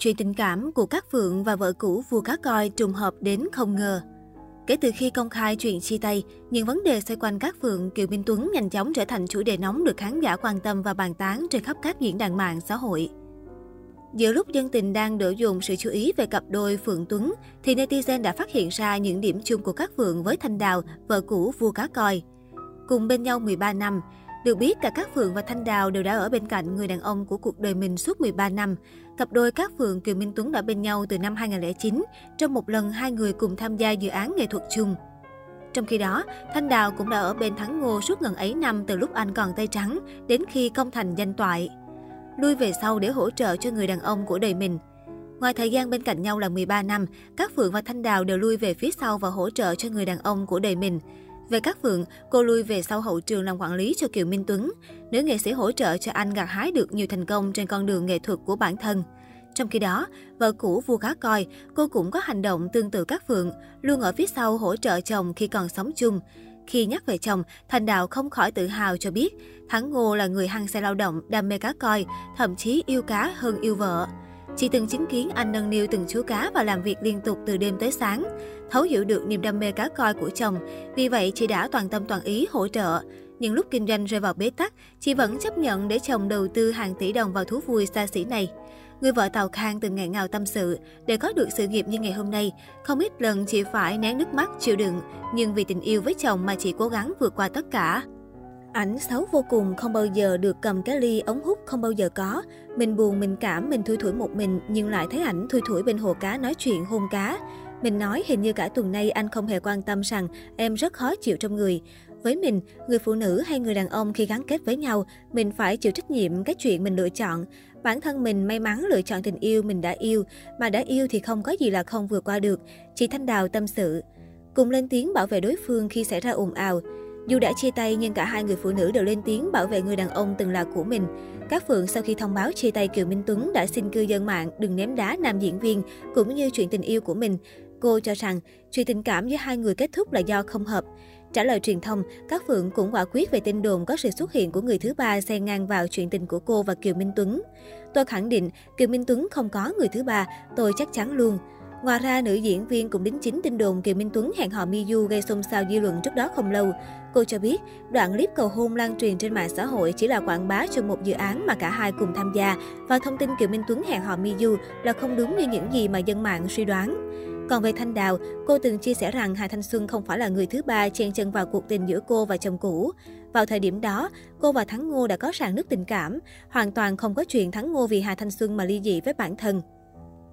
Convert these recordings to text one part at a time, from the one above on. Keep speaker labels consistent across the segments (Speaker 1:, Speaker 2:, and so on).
Speaker 1: Chuyện tình cảm của các Phượng và vợ cũ vua cá coi trùng hợp đến không ngờ. Kể từ khi công khai chuyện chia tay, những vấn đề xoay quanh các Phượng, Kiều Minh Tuấn nhanh chóng trở thành chủ đề nóng được khán giả quan tâm và bàn tán trên khắp các diễn đàn mạng xã hội. Giữa lúc dân tình đang đổ dồn sự chú ý về cặp đôi Phượng Tuấn, thì netizen đã phát hiện ra những điểm chung của các Phượng với Thanh Đào, vợ cũ vua cá coi. Cùng bên nhau 13 năm, được biết, cả Cát Phượng và Thanh Đào đều đã ở bên cạnh người đàn ông của cuộc đời mình suốt 13 năm. Cặp đôi Cát Phượng Kiều Minh Tuấn đã bên nhau từ năm 2009, trong một lần hai người cùng tham gia dự án nghệ thuật chung. Trong khi đó, Thanh Đào cũng đã ở bên Thắng Ngô suốt ngần ấy năm từ lúc anh còn tay trắng đến khi công thành danh toại. Lui về sau để hỗ trợ cho người đàn ông của đời mình. Ngoài thời gian bên cạnh nhau là 13 năm, các Phượng và Thanh Đào đều lui về phía sau và hỗ trợ cho người đàn ông của đời mình. Về các Phượng, cô lui về sau hậu trường làm quản lý cho Kiều Minh Tuấn. Nữ nghệ sĩ hỗ trợ cho anh gặt hái được nhiều thành công trên con đường nghệ thuật của bản thân. Trong khi đó, vợ cũ vua cá coi, cô cũng có hành động tương tự các Phượng, luôn ở phía sau hỗ trợ chồng khi còn sống chung. Khi nhắc về chồng, Thành Đạo không khỏi tự hào cho biết, Thắng Ngô là người hăng xe lao động, đam mê cá coi, thậm chí yêu cá hơn yêu vợ. Chị từng chứng kiến anh nâng niu từng chú cá và làm việc liên tục từ đêm tới sáng. Thấu hiểu được niềm đam mê cá coi của chồng, vì vậy chị đã toàn tâm toàn ý hỗ trợ. những lúc kinh doanh rơi vào bế tắc, chị vẫn chấp nhận để chồng đầu tư hàng tỷ đồng vào thú vui xa xỉ này. Người vợ Tàu Khang từng ngày ngào tâm sự, để có được sự nghiệp như ngày hôm nay, không ít lần chị phải nén nước mắt chịu đựng, nhưng vì tình yêu với chồng mà chị cố gắng vượt qua tất cả. Ảnh xấu vô cùng, không bao giờ được cầm cái ly ống hút không bao giờ có. Mình buồn, mình cảm, mình thui thủi một mình, nhưng lại thấy ảnh thui thủi bên hồ cá nói chuyện hôn cá. Mình nói hình như cả tuần nay anh không hề quan tâm rằng em rất khó chịu trong người. Với mình, người phụ nữ hay người đàn ông khi gắn kết với nhau, mình phải chịu trách nhiệm cái chuyện mình lựa chọn. Bản thân mình may mắn lựa chọn tình yêu mình đã yêu, mà đã yêu thì không có gì là không vượt qua được. Chị Thanh Đào tâm sự. Cùng lên tiếng bảo vệ đối phương khi xảy ra ồn ào. Dù đã chia tay nhưng cả hai người phụ nữ đều lên tiếng bảo vệ người đàn ông từng là của mình. Các Phượng sau khi thông báo chia tay Kiều Minh Tuấn đã xin cư dân mạng đừng ném đá nam diễn viên cũng như chuyện tình yêu của mình. Cô cho rằng chuyện tình cảm giữa hai người kết thúc là do không hợp. Trả lời truyền thông, các Phượng cũng quả quyết về tin đồn có sự xuất hiện của người thứ ba xen ngang vào chuyện tình của cô và Kiều Minh Tuấn. Tôi khẳng định Kiều Minh Tuấn không có người thứ ba, tôi chắc chắn luôn. Ngoài ra, nữ diễn viên cũng đính chính tin đồn Kiều Minh Tuấn hẹn hò Miu gây xôn xao dư luận trước đó không lâu. Cô cho biết, đoạn clip cầu hôn lan truyền trên mạng xã hội chỉ là quảng bá cho một dự án mà cả hai cùng tham gia và thông tin Kiều Minh Tuấn hẹn hò Miu là không đúng như những gì mà dân mạng suy đoán. Còn về Thanh Đào, cô từng chia sẻ rằng Hà Thanh Xuân không phải là người thứ ba chen chân vào cuộc tình giữa cô và chồng cũ. Vào thời điểm đó, cô và Thắng Ngô đã có sàn nước tình cảm, hoàn toàn không có chuyện Thắng Ngô vì Hà Thanh Xuân mà ly dị với bản thân.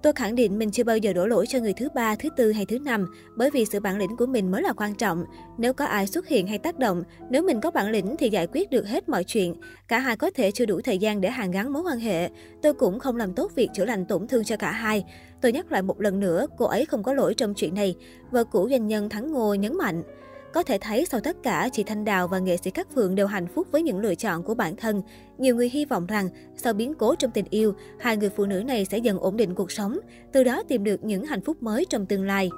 Speaker 1: Tôi khẳng định mình chưa bao giờ đổ lỗi cho người thứ ba, thứ tư hay thứ năm, bởi vì sự bản lĩnh của mình mới là quan trọng. Nếu có ai xuất hiện hay tác động, nếu mình có bản lĩnh thì giải quyết được hết mọi chuyện. Cả hai có thể chưa đủ thời gian để hàn gắn mối quan hệ. Tôi cũng không làm tốt việc chữa lành tổn thương cho cả hai. Tôi nhắc lại một lần nữa, cô ấy không có lỗi trong chuyện này. Vợ cũ doanh nhân Thắng Ngô nhấn mạnh. Có thể thấy sau tất cả, chị Thanh Đào và nghệ sĩ Cát Phượng đều hạnh phúc với những lựa chọn của bản thân. Nhiều người hy vọng rằng, sau biến cố trong tình yêu, hai người phụ nữ này sẽ dần ổn định cuộc sống, từ đó tìm được những hạnh phúc mới trong tương lai.